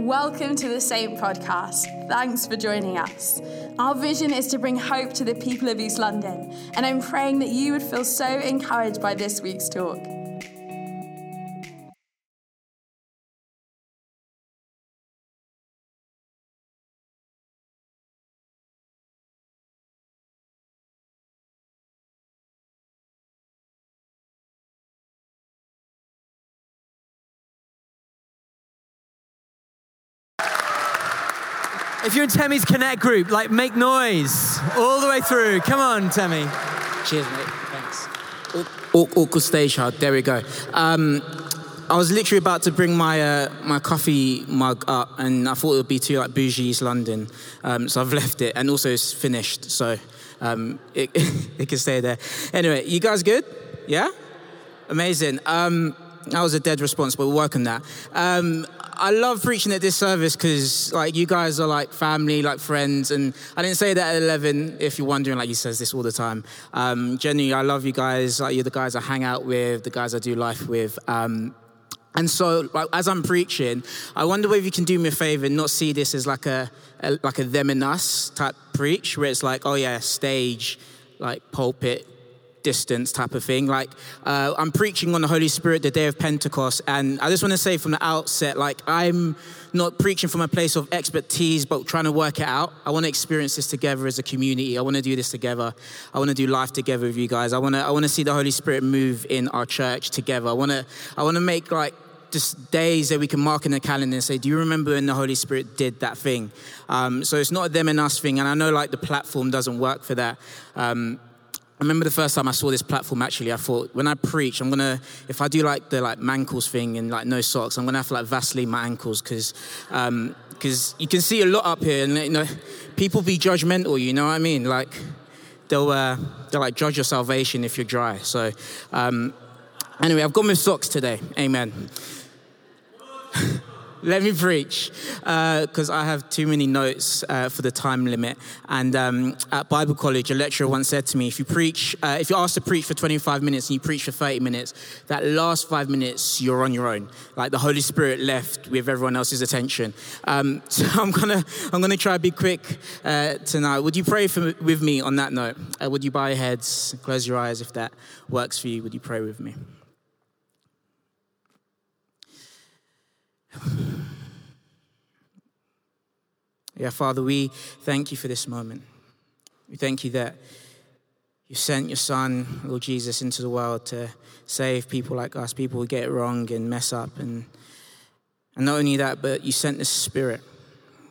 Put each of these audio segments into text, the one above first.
Welcome to the Saint Podcast. Thanks for joining us. Our vision is to bring hope to the people of East London, and I'm praying that you would feel so encouraged by this week's talk. If you're in Temmie's Connect group, like make noise all the way through. Come on, Temmie. Cheers, mate. Thanks. Awkward stage. There we go. Um, I was literally about to bring my uh, my coffee mug up, and I thought it would be too like bougie East London, um, so I've left it, and also it's finished, so um, it, it can stay there. Anyway, you guys good? Yeah, amazing. Um, that was a dead response, but we'll work on that. I love preaching at this service because like you guys are like family, like friends, and I didn't say that at eleven. If you're wondering, like he says this all the time. Um, genuinely, I love you guys. Like you're the guys I hang out with, the guys I do life with. Um, and so, like, as I'm preaching, I wonder if you can do me a favor and not see this as like a, a like a them and us type preach, where it's like, oh yeah, stage, like pulpit, distance type of thing. Like, uh, I'm preaching on the Holy Spirit the day of Pentecost, and I just want to say from the outset, like, I'm not preaching from a place of expertise, but trying to work it out. I want to experience this together as a community. I want to do this together. I want to do life together with you guys. I want to, I want to see the Holy Spirit move in our church together. I want to, I want to make like just days that we can mark in the calendar and say, Do you remember when the Holy Spirit did that thing? Um, so it's not a them and us thing. And I know like the platform doesn't work for that. Um, I remember the first time I saw this platform. Actually, I thought when I preach, I'm gonna if I do like the like mankles thing and like no socks, I'm gonna have to like Vaseline my ankles because because um, you can see a lot up here, and you know people be judgmental. You know what I mean? Like they'll uh, they'll like judge your salvation if you're dry. So um, anyway, I've got my socks today. Amen. Let me preach, because uh, I have too many notes uh, for the time limit. And um, at Bible college, a lecturer once said to me, if you preach, uh, if you're asked to preach for 25 minutes and you preach for 30 minutes, that last five minutes you're on your own. Like the Holy Spirit left with everyone else's attention. Um, so I'm gonna, I'm gonna try to be quick uh, tonight. Would you pray for, with me on that note? Uh, would you bow your heads, close your eyes if that works for you? Would you pray with me? Yeah, Father, we thank you for this moment. We thank you that you sent your Son, Lord Jesus, into the world to save people like us, people who get it wrong and mess up. And, and not only that, but you sent the Spirit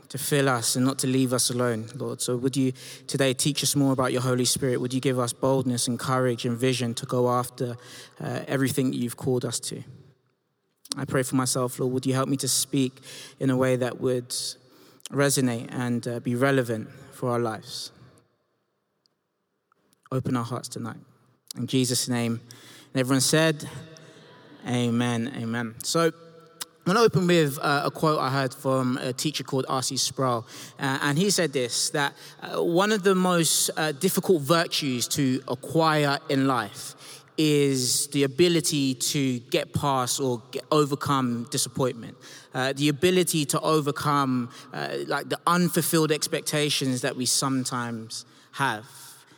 to fill us and not to leave us alone, Lord. So would you today teach us more about your Holy Spirit? Would you give us boldness and courage and vision to go after uh, everything you've called us to? I pray for myself, Lord, would you help me to speak in a way that would resonate and uh, be relevant for our lives? Open our hearts tonight. In Jesus' name. And everyone said, Amen, amen. So, I'm going to open with uh, a quote I heard from a teacher called R.C. Sproul. Uh, and he said this that uh, one of the most uh, difficult virtues to acquire in life is the ability to get past or get, overcome disappointment, uh, the ability to overcome uh, like the unfulfilled expectations that we sometimes have.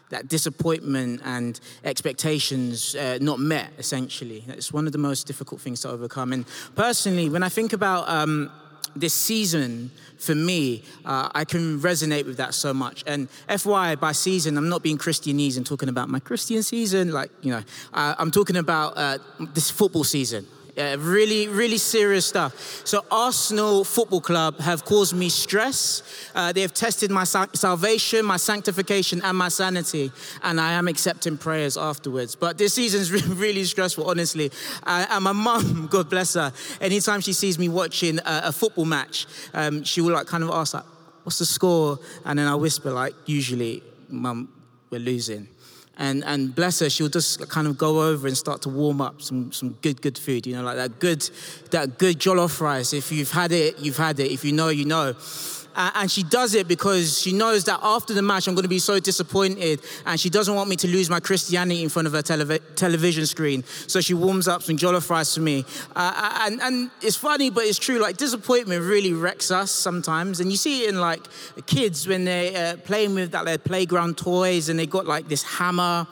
That disappointment and expectations uh, not met, essentially. It's one of the most difficult things to overcome. And personally, when I think about um, this season for me, uh, I can resonate with that so much. And FY, by season, I'm not being Christianese and talking about my Christian season. Like, you know, uh, I'm talking about uh, this football season. Yeah, really, really serious stuff. So, Arsenal Football Club have caused me stress. Uh, they have tested my sa- salvation, my sanctification, and my sanity. And I am accepting prayers afterwards. But this season's really stressful, honestly. Uh, and my mum, God bless her, anytime she sees me watching a, a football match, um, she will like kind of ask, like, what's the score? And then I whisper, like, usually, mum, we're losing and, and bless her, she'll just kind of go over and start to warm up some, some good, good food, you know, like that good, that good jollof rice. If you've had it, you've had it. If you know, you know. And she does it because she knows that after the match, I'm going to be so disappointed. And she doesn't want me to lose my Christianity in front of her telev- television screen. So she warms up some jollof rice for me. Uh, and, and it's funny, but it's true. Like, disappointment really wrecks us sometimes. And you see it in like kids when they're uh, playing with that, their playground toys and they got like this hammer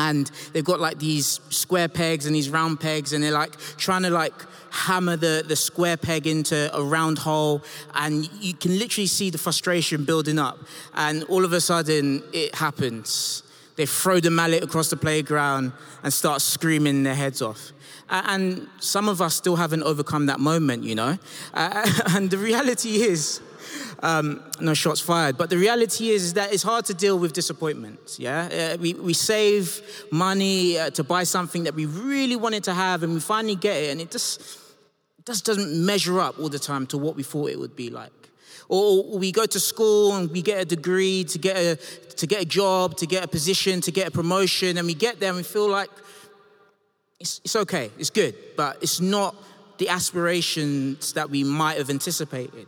and they've got like these square pegs and these round pegs and they're like trying to like hammer the, the square peg into a round hole. And you can literally see the frustration building up. And all of a sudden it happens. They throw the mallet across the playground and start screaming their heads off. And some of us still haven't overcome that moment you know? And the reality is um, no shots fired. But the reality is, is, that it's hard to deal with disappointment. Yeah, uh, we, we save money uh, to buy something that we really wanted to have, and we finally get it, and it just just doesn't measure up all the time to what we thought it would be like. Or we go to school and we get a degree to get a to get a job, to get a position, to get a promotion, and we get there and we feel like it's, it's okay, it's good, but it's not the aspirations that we might have anticipated.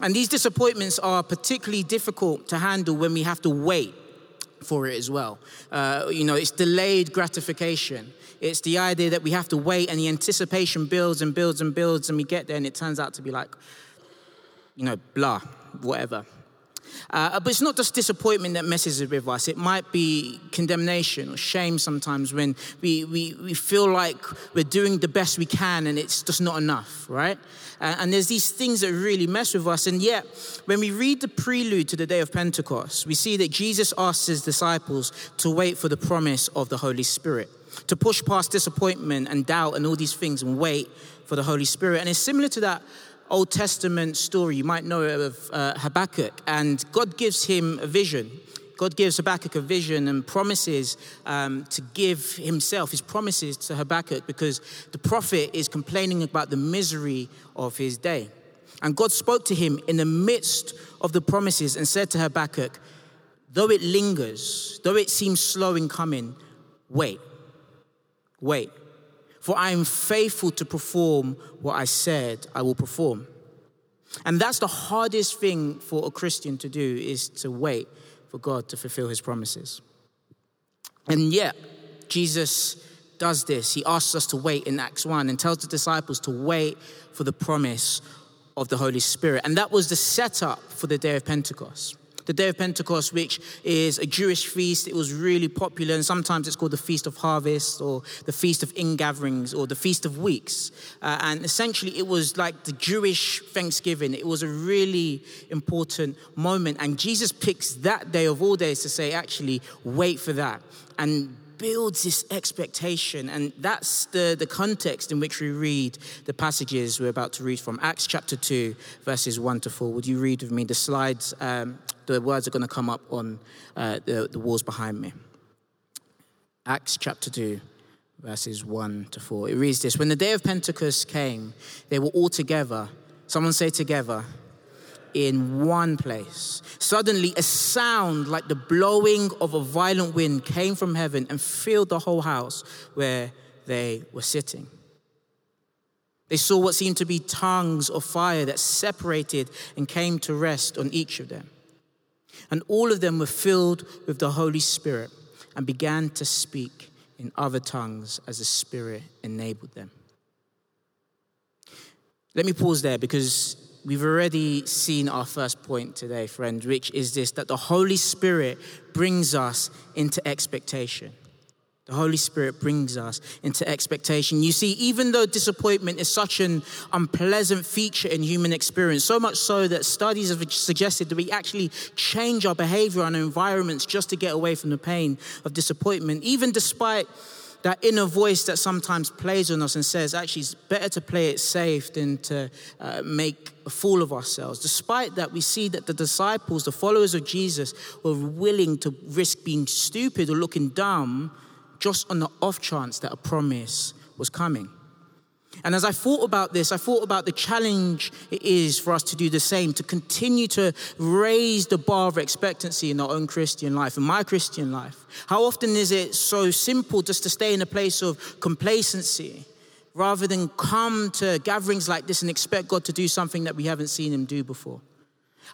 And these disappointments are particularly difficult to handle when we have to wait for it as well. Uh, you know, it's delayed gratification. It's the idea that we have to wait and the anticipation builds and builds and builds and we get there and it turns out to be like, you know, blah, whatever. Uh, but it's not just disappointment that messes with us. It might be condemnation or shame sometimes when we, we, we feel like we're doing the best we can and it's just not enough, right? Uh, and there's these things that really mess with us. And yet, when we read the prelude to the day of Pentecost, we see that Jesus asks his disciples to wait for the promise of the Holy Spirit, to push past disappointment and doubt and all these things and wait for the Holy Spirit. And it's similar to that Old Testament story. You might know of uh, Habakkuk, and God gives him a vision. God gives Habakkuk a vision and promises um, to give himself, his promises to Habakkuk, because the prophet is complaining about the misery of his day. And God spoke to him in the midst of the promises and said to Habakkuk, Though it lingers, though it seems slow in coming, wait, wait. For I am faithful to perform what I said I will perform. And that's the hardest thing for a Christian to do is to wait for God to fulfill his promises. And yet, Jesus does this. He asks us to wait in Acts 1 and tells the disciples to wait for the promise of the Holy Spirit. And that was the setup for the day of Pentecost the day of Pentecost, which is a Jewish feast. It was really popular, and sometimes it's called the Feast of Harvest or the Feast of Ingatherings or the Feast of Weeks. Uh, and essentially, it was like the Jewish Thanksgiving. It was a really important moment. And Jesus picks that day of all days to say, actually, wait for that. And builds this expectation. And that's the, the context in which we read the passages we're about to read from Acts chapter 2, verses 1 to 4. Would you read with me? The slides um, the words are going to come up on uh, the, the walls behind me. Acts chapter 2, verses 1 to 4. It reads this When the day of Pentecost came, they were all together. Someone say together. In one place. Suddenly, a sound like the blowing of a violent wind came from heaven and filled the whole house where they were sitting. They saw what seemed to be tongues of fire that separated and came to rest on each of them. And all of them were filled with the Holy Spirit and began to speak in other tongues as the Spirit enabled them. Let me pause there because we've already seen our first point today, friend, which is this that the Holy Spirit brings us into expectation. The Holy Spirit brings us into expectation. You see, even though disappointment is such an unpleasant feature in human experience, so much so that studies have suggested that we actually change our behavior and our environments just to get away from the pain of disappointment, even despite that inner voice that sometimes plays on us and says, actually, it's better to play it safe than to uh, make a fool of ourselves. Despite that, we see that the disciples, the followers of Jesus, were willing to risk being stupid or looking dumb just on the off chance that a promise was coming. And as I thought about this, I thought about the challenge it is for us to do the same, to continue to raise the bar of expectancy in our own Christian life, in my Christian life. How often is it so simple just to stay in a place of complacency rather than come to gatherings like this and expect God to do something that we haven't seen Him do before?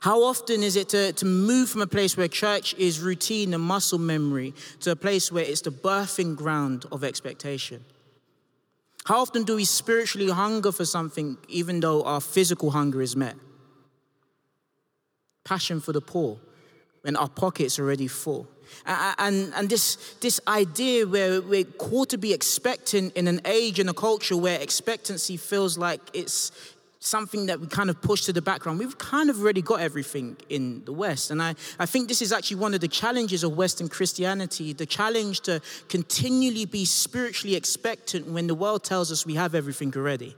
How often is it to, to move from a place where church is routine and muscle memory to a place where it's the birthing ground of expectation? How often do we spiritually hunger for something even though our physical hunger is met? Passion for the poor when our pockets are already full. And, and this, this idea where we're called to be expectant in an age and a culture where expectancy feels like it's, something that we kind of push to the background. We've kind of already got everything in the West. And I, I think this is actually one of the challenges of Western Christianity the challenge to continually be spiritually expectant when the world tells us we have everything already.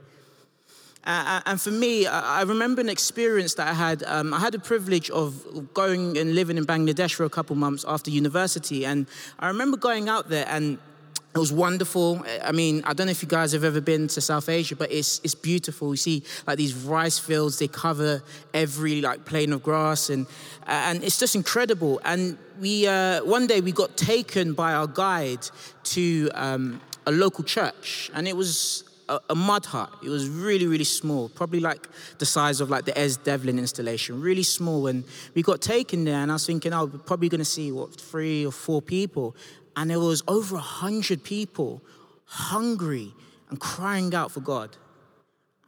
Uh, and for me, I remember an experience that I had. Um, I had the privilege of going and living in Bangladesh for a couple months after university. And I remember going out there and it was wonderful. I mean, I don't know if you guys have ever been to South Asia, but it's it's beautiful. You see, like these rice fields, they cover every like plane of grass, and and it's just incredible. And we uh, one day we got taken by our guide to um, a local church, and it was a, mud hut. It was really really small, probably like the size of like the Es Devlin installation, really small. And we got taken there, and I was thinking, oh, we're probably going to see what three or four people and there was over a hundred people hungry and crying out for God.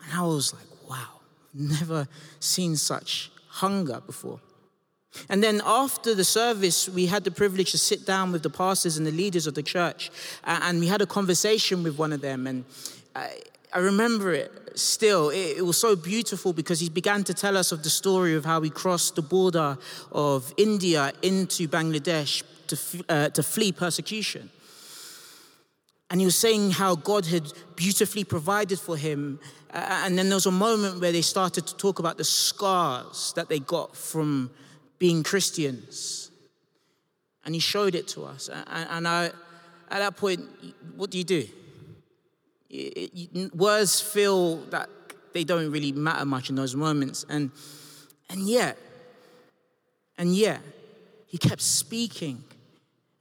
And I was like, wow, never seen such hunger before. And then after the service, we had the privilege to sit down with the pastors and the leaders of the church, and we had a conversation with one of them. And I, I remember it still. It, it, was so beautiful because he began to tell us of the story of how he crossed the border of India into Bangladesh to, uh, to flee persecution. And he was saying how God had beautifully provided for him. Uh, and then there was a moment where they started to talk about the scars that they got from being Christians. And he showed it to us. And, I, at that point, what do you do? words feel that they don't really matter much in those moments. And, and yet, and yet, he kept speaking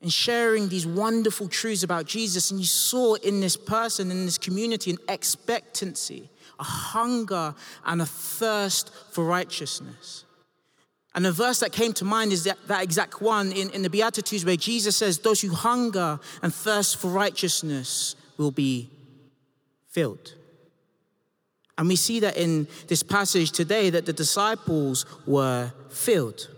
and sharing these wonderful truths about Jesus. And you saw in this person, in this community, an expectancy, a hunger, and a thirst for righteousness. And the verse that came to mind is that, that exact one in, in the Beatitudes where Jesus says, Those who hunger and thirst for righteousness will be filled. And we see that in this passage today that the disciples were filled.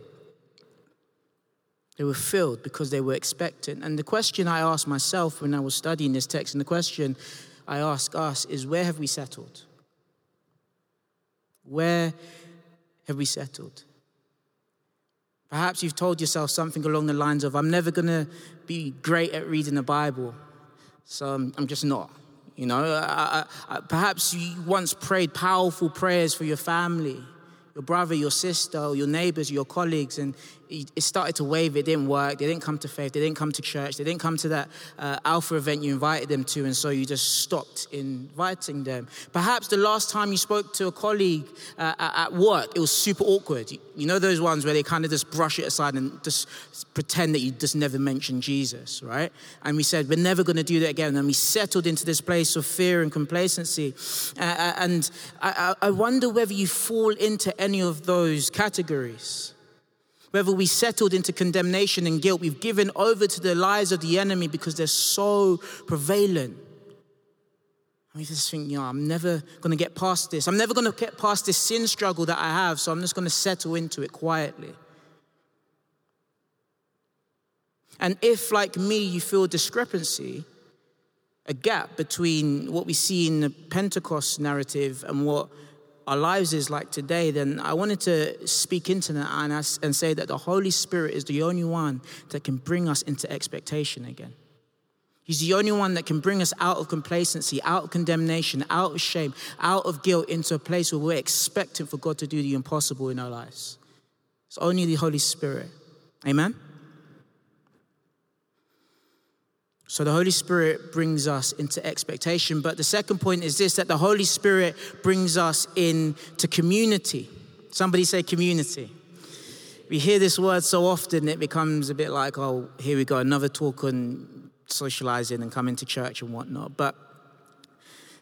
They were filled because they were expectant. And the question I asked myself when I was studying this text, and the question I ask us is where have we settled? Where have we settled? Perhaps you've told yourself something along the lines of, I'm never going to be great at reading the Bible, so I'm, just not. You know, I, I, perhaps you once prayed powerful prayers for your family your brother, your sister, your neighbors, your colleagues, and it started to wave. It didn't work. They didn't come to faith. They didn't come to church. They didn't come to that uh, Alpha event you invited them to, and so you just stopped inviting them. Perhaps the last time you spoke to a colleague uh, at work, it was super awkward. You, you know those ones where they kind of just brush it aside and just pretend that you just never mentioned Jesus, right? And we said, we're never going to do that again. And we settled into this place of fear and complacency. Uh, and I, I wonder whether you fall into any of those categories. Whether we settled into condemnation and guilt, we've given over to the lies of the enemy because they're so prevalent. And we just think, yeah, I'm never going to get past this. I'm never going to get past this sin struggle that I have, so I'm just going to settle into it quietly. And if, like me, you feel discrepancy, a gap between what we see in the Pentecost narrative and what our lives is like today, then I wanted to speak into that and, and say that the Holy Spirit is the only one that can bring us into expectation again. He's the only one that can bring us out of complacency, out of condemnation, out of shame, out of guilt into a place where we're expecting for God to do the impossible in our lives. It's only the Holy Spirit. Amen? So the Holy Spirit brings us into expectation. But the second point is this that the Holy Spirit brings us into community. Somebody say community. We hear this word so often, it becomes a bit like, oh, here we go, another talk on socializing and coming to church and whatnot. But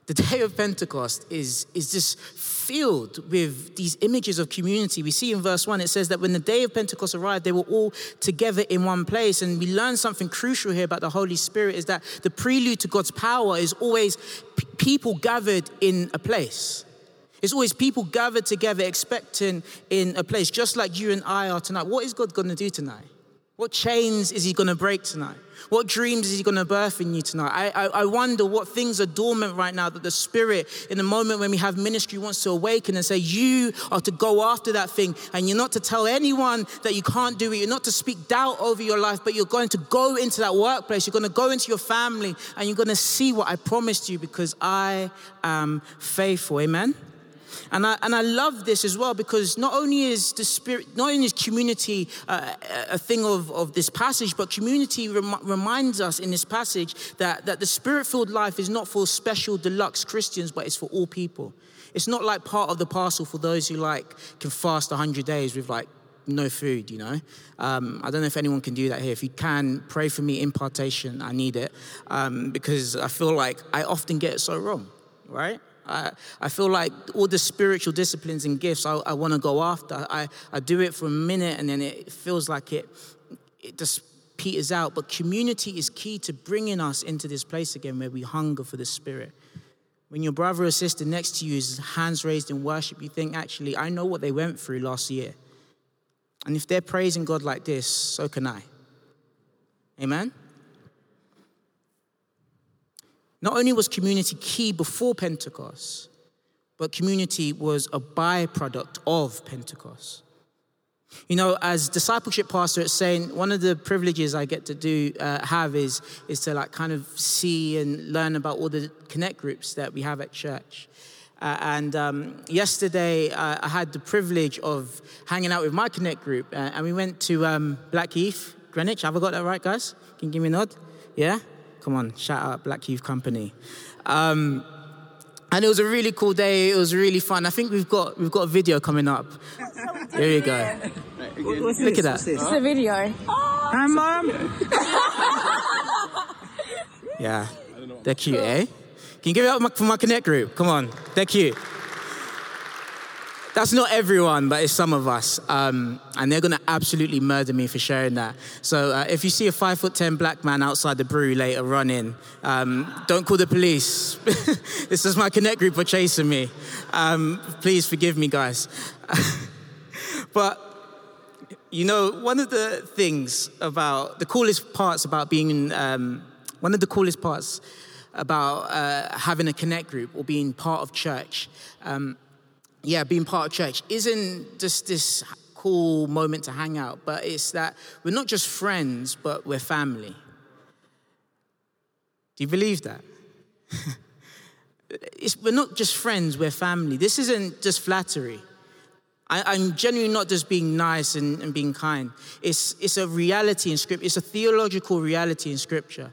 The day of Pentecost is, is just filled with these images of community. We see in verse 1, it says that when the day of Pentecost arrived, they were all together in one place. And we learn something crucial here about the Holy Spirit is that the prelude to God's power is always p- people gathered in a place. It's always people gathered together expecting in a place, just like you and I are tonight. What is God going to do tonight? What chains is he going to break tonight? What dreams is he going to birth in you tonight? I, I, I, wonder what things are dormant right now that the Spirit, in the moment when we have ministry, wants to awaken and say, You are to go after that thing. And you're not to tell anyone that you can't do it. You're not to speak doubt over your life, but you're going to go into that workplace. You're going to go into your family and you're going to see what I promised you because I am faithful. Amen? And I, and I love this as well because not only is the spirit, not only is community uh, a thing of, of this passage, but community rem- reminds us in this passage that, that the spirit filled life is not for special deluxe Christians, but it's for all people. It's not like part of the parcel for those who like can fast 100 days with like no food, you know. Um, I don't know if anyone can do that here. If you can, pray for me, impartation. I need it um, because I feel like I often get it so wrong, right? I, I feel like all the spiritual disciplines and gifts I, I want to go after. I, I do it for a minute and then it feels like it, it just peters out. But community is key to bringing us into this place again where we hunger for the Spirit. When your brother or sister next to you is hands raised in worship, you think, actually, I know what they went through last year. And if they're praising God like this, so can I. Amen? Not only was community key before Pentecost, but community was a byproduct of Pentecost. You know, as discipleship pastor at Saint, one of the privileges I get to do uh, have is is to like kind of see and learn about all the connect groups that we have at church. Uh, and um, yesterday, uh, I had the privilege of hanging out with my connect group, uh, and we went to um, Blackheath, Greenwich. Have I got that right, guys? Can you give me a nod? Yeah. Come on, shout out Black Youth Company. Um, and it was a really cool day. It was really fun. I think we've got we've got a video coming up. Here you go. What's Look at that. It's a video. Hi, mom. yeah, they're cute, eh? Can you give it up for my Connect group? Come on, they're cute. That's not everyone, but it's some of us. Um, and they're going to absolutely murder me for sharing that. So uh, if you see a five foot 10 black man outside the brewery later running, um, don't call the police. this is my connect group for chasing me. Um, please forgive me, guys. but, you know, one of the things about the coolest parts about being, um, one of the coolest parts about uh, having a connect group or being part of church um, yeah, being part of church isn't just this cool moment to hang out, but it's that we're not just friends, but we're family. Do you believe that? we're not just friends, we're family. This isn't just flattery. I, am genuinely not just being nice and, and being kind. It's, it's a reality in Scripture, it's a theological reality in Scripture.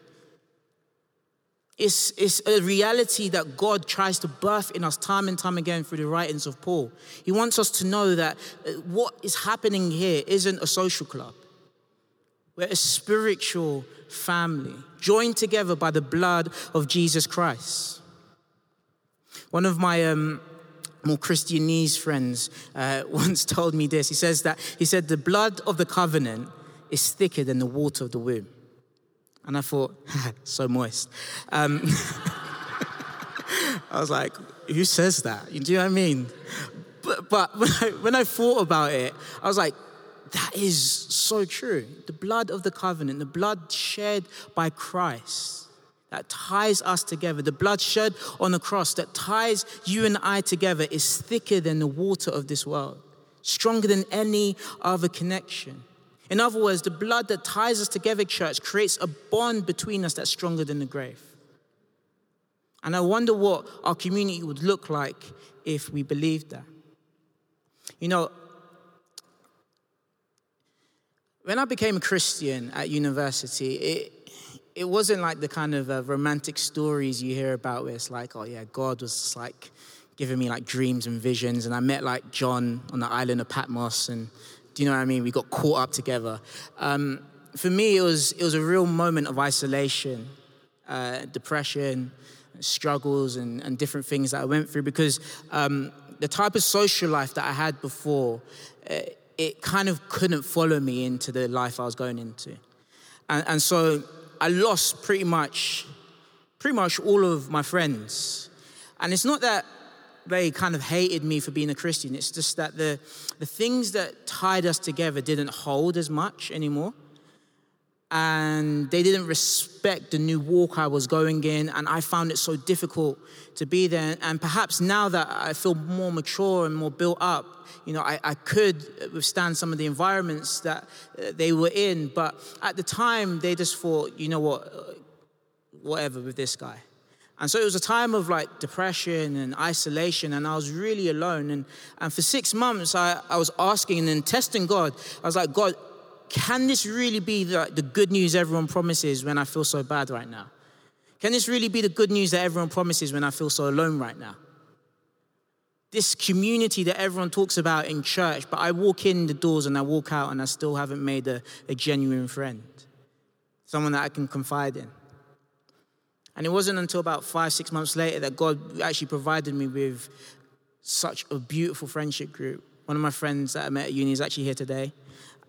It's, it's a reality that God tries to birth in us time and time again through the writings of Paul. He wants us to know that uh, what is happening here isn't a social club. We're a spiritual family, joined together by the blood of Jesus Christ. One of my um, more Christianese friends uh, once told me this. He says that he said the blood of the covenant is thicker than the water of the womb. And I thought, so moist. Um, I was like, who says that? Do you know what I mean? But, but when, I, when I thought about it, I was like, that is so true. The blood of the covenant, the blood shed by Christ that ties us together, the blood shed on the cross that ties you and I together is thicker than the water of this world, stronger than any other connection. In other words, the blood that ties us together, church, creates a bond between us that's stronger than the grave. And I wonder what our community would look like if we believed that. You know, when I became a Christian at university, it, it wasn't like the kind of uh, romantic stories you hear about where it's like, oh yeah, God was like giving me like dreams and visions. And I met like John on the island of Patmos and do you know what I mean? We got caught up together. Um, for me, it was, it was a real moment of isolation, uh, depression, struggles and, and different things that I went through because um, the type of social life that I had before, uh, it kind of couldn't follow me into the life I was going into. And, and so I lost pretty much, pretty much all of my friends. And it's not that they kind of hated me for being a Christian. It's just that the, the things that tied us together didn't hold as much anymore and they didn't respect the new walk I was going in, and I found it so difficult to be there. And perhaps now that I feel more mature and more built up, you know, I, I could withstand some of the environments that uh, they were in. But at the time, they just thought, you know what, whatever with this guy. And so it was a time of like depression and isolation, and I was really alone. And, and for six months, I, I was asking and then testing God. I was like, God, can this really be the, the good news everyone promises when I feel so bad right now? Can this really be the good news that everyone promises when I feel so alone right now? This community that everyone talks about in church, but I walk in the doors and I walk out and I still haven't made a, a genuine friend, someone that I can confide in. And it wasn't until about five, six months later that God actually provided me with such a beautiful friendship group. One of my friends that I met at uni is actually here today.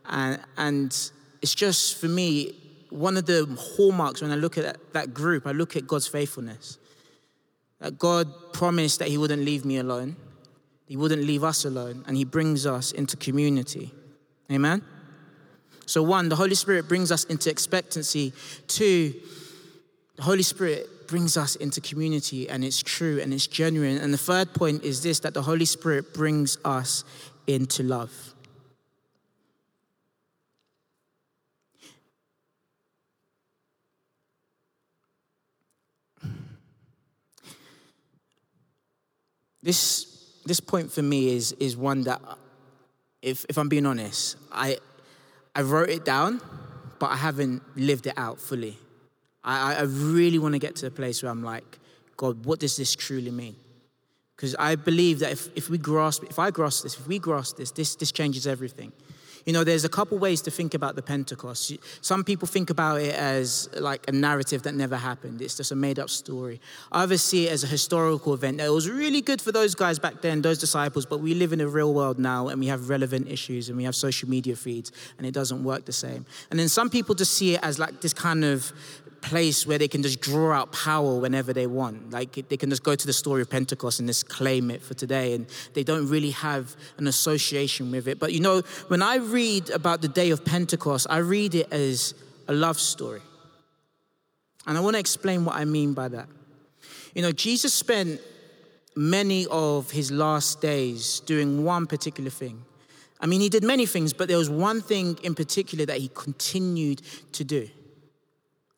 And, and it's just, for me, one of the hallmarks when I look at that, that group, I look at God's faithfulness. That God promised that He wouldn't leave me alone, He wouldn't leave us alone, and He brings us into community. Amen? So, one, the Holy Spirit brings us into expectancy. Two, the Holy Spirit brings us into community, and it's true and it's genuine. And the third point is this that the Holy Spirit brings us into love. This, this point for me is, is one that, if, if I'm being honest, I, I wrote it down, but I haven't lived it out fully. I, I really want to get to a place where I'm like, God, what does this truly mean? Because I believe that if, if we grasp, if I grasp this, if we grasp this, this, this changes everything. You know, there's a couple ways to think about the Pentecost. Some people think about it as like a narrative that never happened. It's just a made up story. Others see it as a historical event. It was really good for those guys back then, those disciples, but we live in a real world now and we have relevant issues and we have social media feeds and it doesn't work the same. And then some people just see it as like this kind of place where they can just draw out power whenever they want. Like they can just go to the story of Pentecost and just claim it for today, and they don't really have an association with it. But you know, when I read about the day of Pentecost, I read it as a love story. And I want to explain what I mean by that. You know, Jesus spent many of his last days doing one particular thing. I mean, he did many things, but there was one thing in particular that he continued to do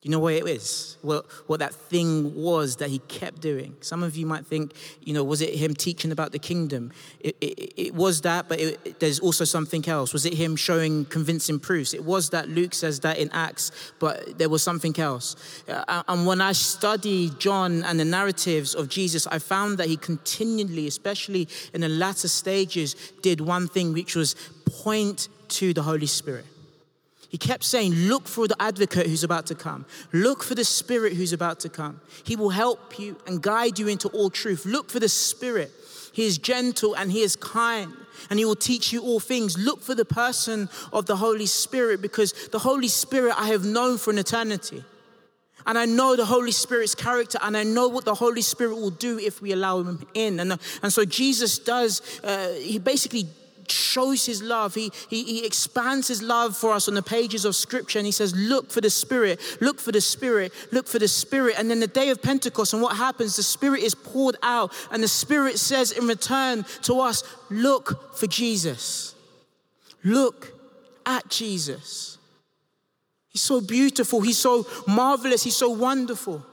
you know what it is? What, what that thing was that he kept doing? Some of you might think, you know, was it him teaching about the kingdom? It, it, it was that, but it, there's also something else. Was it him showing convincing proofs? It was that. Luke says that in Acts, but there was something else. Uh, and when I studied John and the narratives of Jesus, I found that he continually, especially in the latter stages, did one thing, which was point to the Holy Spirit. He kept saying, Look for the advocate who's about to come. Look for the Spirit who's about to come. He will help you and guide you into all truth. Look for the Spirit. He is gentle and he is kind and he will teach you all things. Look for the person of the Holy Spirit because the Holy Spirit I have known for an eternity. And I know the Holy Spirit's character, and I know what the Holy Spirit will do if we allow him in. And, and so Jesus does, uh, he basically shows his love. He, he, he expands his love for us on the pages of scripture and he says, Look for the Spirit, look for the Spirit, look for the Spirit. And then the day of Pentecost, and what happens? The Spirit is poured out, and the Spirit says in return to us, Look for Jesus. Look at Jesus. He's so beautiful, he's so marvelous, he's so wonderful.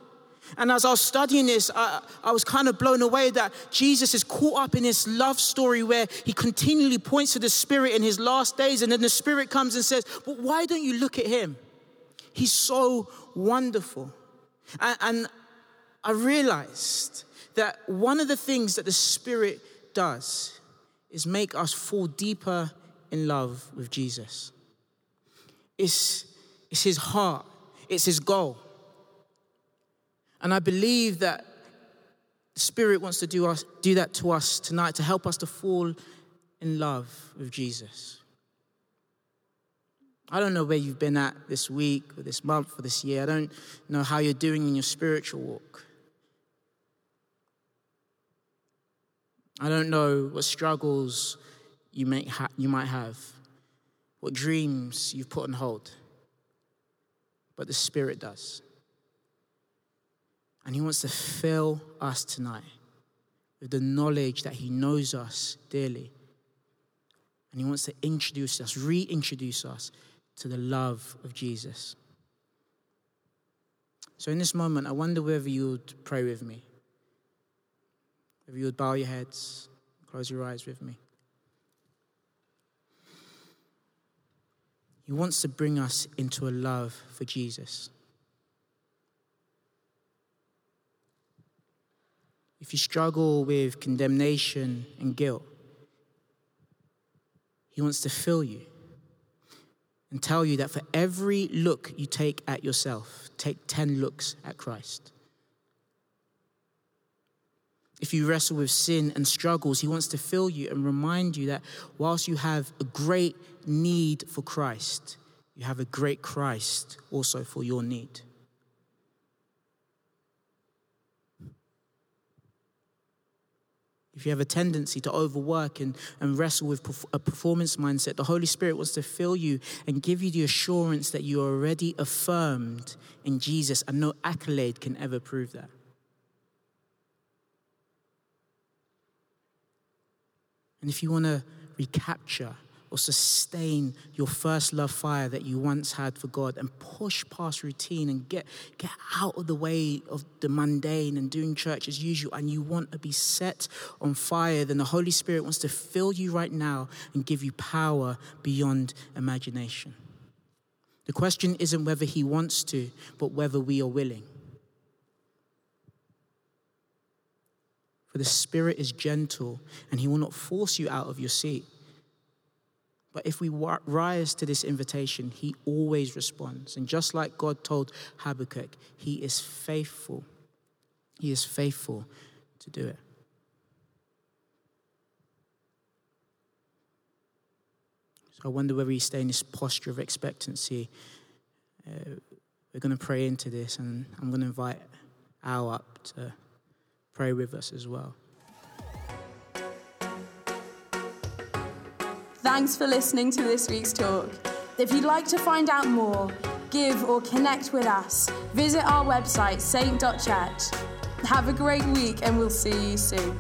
And as I was studying this, I, I, was kind of blown away that Jesus is caught up in this love story where he continually points to the Spirit in his last days. And then the Spirit comes and says, But why don't you look at him? He's so wonderful. And, and I realized that one of the things that the Spirit does is make us fall deeper in love with Jesus. It's, it's his heart, it's his goal. And I believe that The Spirit wants to do, us, do that to us tonight to help us to fall in love with Jesus. I don't know where you've been at this week or this month or this year. I don't know how you're doing in your spiritual walk. I don't know what struggles you, may ha- you might have, what dreams you've put on hold. But the Spirit does. And He wants to fill us tonight with the knowledge that He knows us dearly. And He wants to introduce us, reintroduce us to the love of Jesus. So, in this moment, I wonder whether you would pray with me. If you would bow your heads, close your eyes with me. He wants to bring us into a love for Jesus. If you struggle with condemnation and guilt, He wants to fill you and tell you that for every look you take at yourself, take 10 looks at Christ. If you wrestle with sin and struggles, He wants to fill you and remind you that whilst you have a great need for Christ, you have a great Christ also for your need. If you have a tendency to overwork and, and wrestle with a performance mindset, the Holy Spirit wants to fill you and give you the assurance that you are already affirmed in Jesus, and no accolade can ever prove that. And if you want to recapture or sustain your first love fire that you once had for God and push past routine and get, get out of the way of the mundane and doing church as usual, and you want to be set on fire, then the Holy Spirit wants to fill you right now and give you power beyond imagination. The question isn't whether He wants to, but whether we are willing. For the Spirit is gentle and He will not force you out of your seat. But if we rise to this invitation, he always responds. And just like God told Habakkuk, he is faithful. He is faithful to do it. So I wonder whether you stay in this posture of expectancy. Uh, we're going to pray into this, and I'm going to invite Al up to pray with us as well. Thanks for listening to this week's talk. If you'd like to find out more, give, or connect with us, visit our website, saint.church. Have a great week, and we'll see you soon.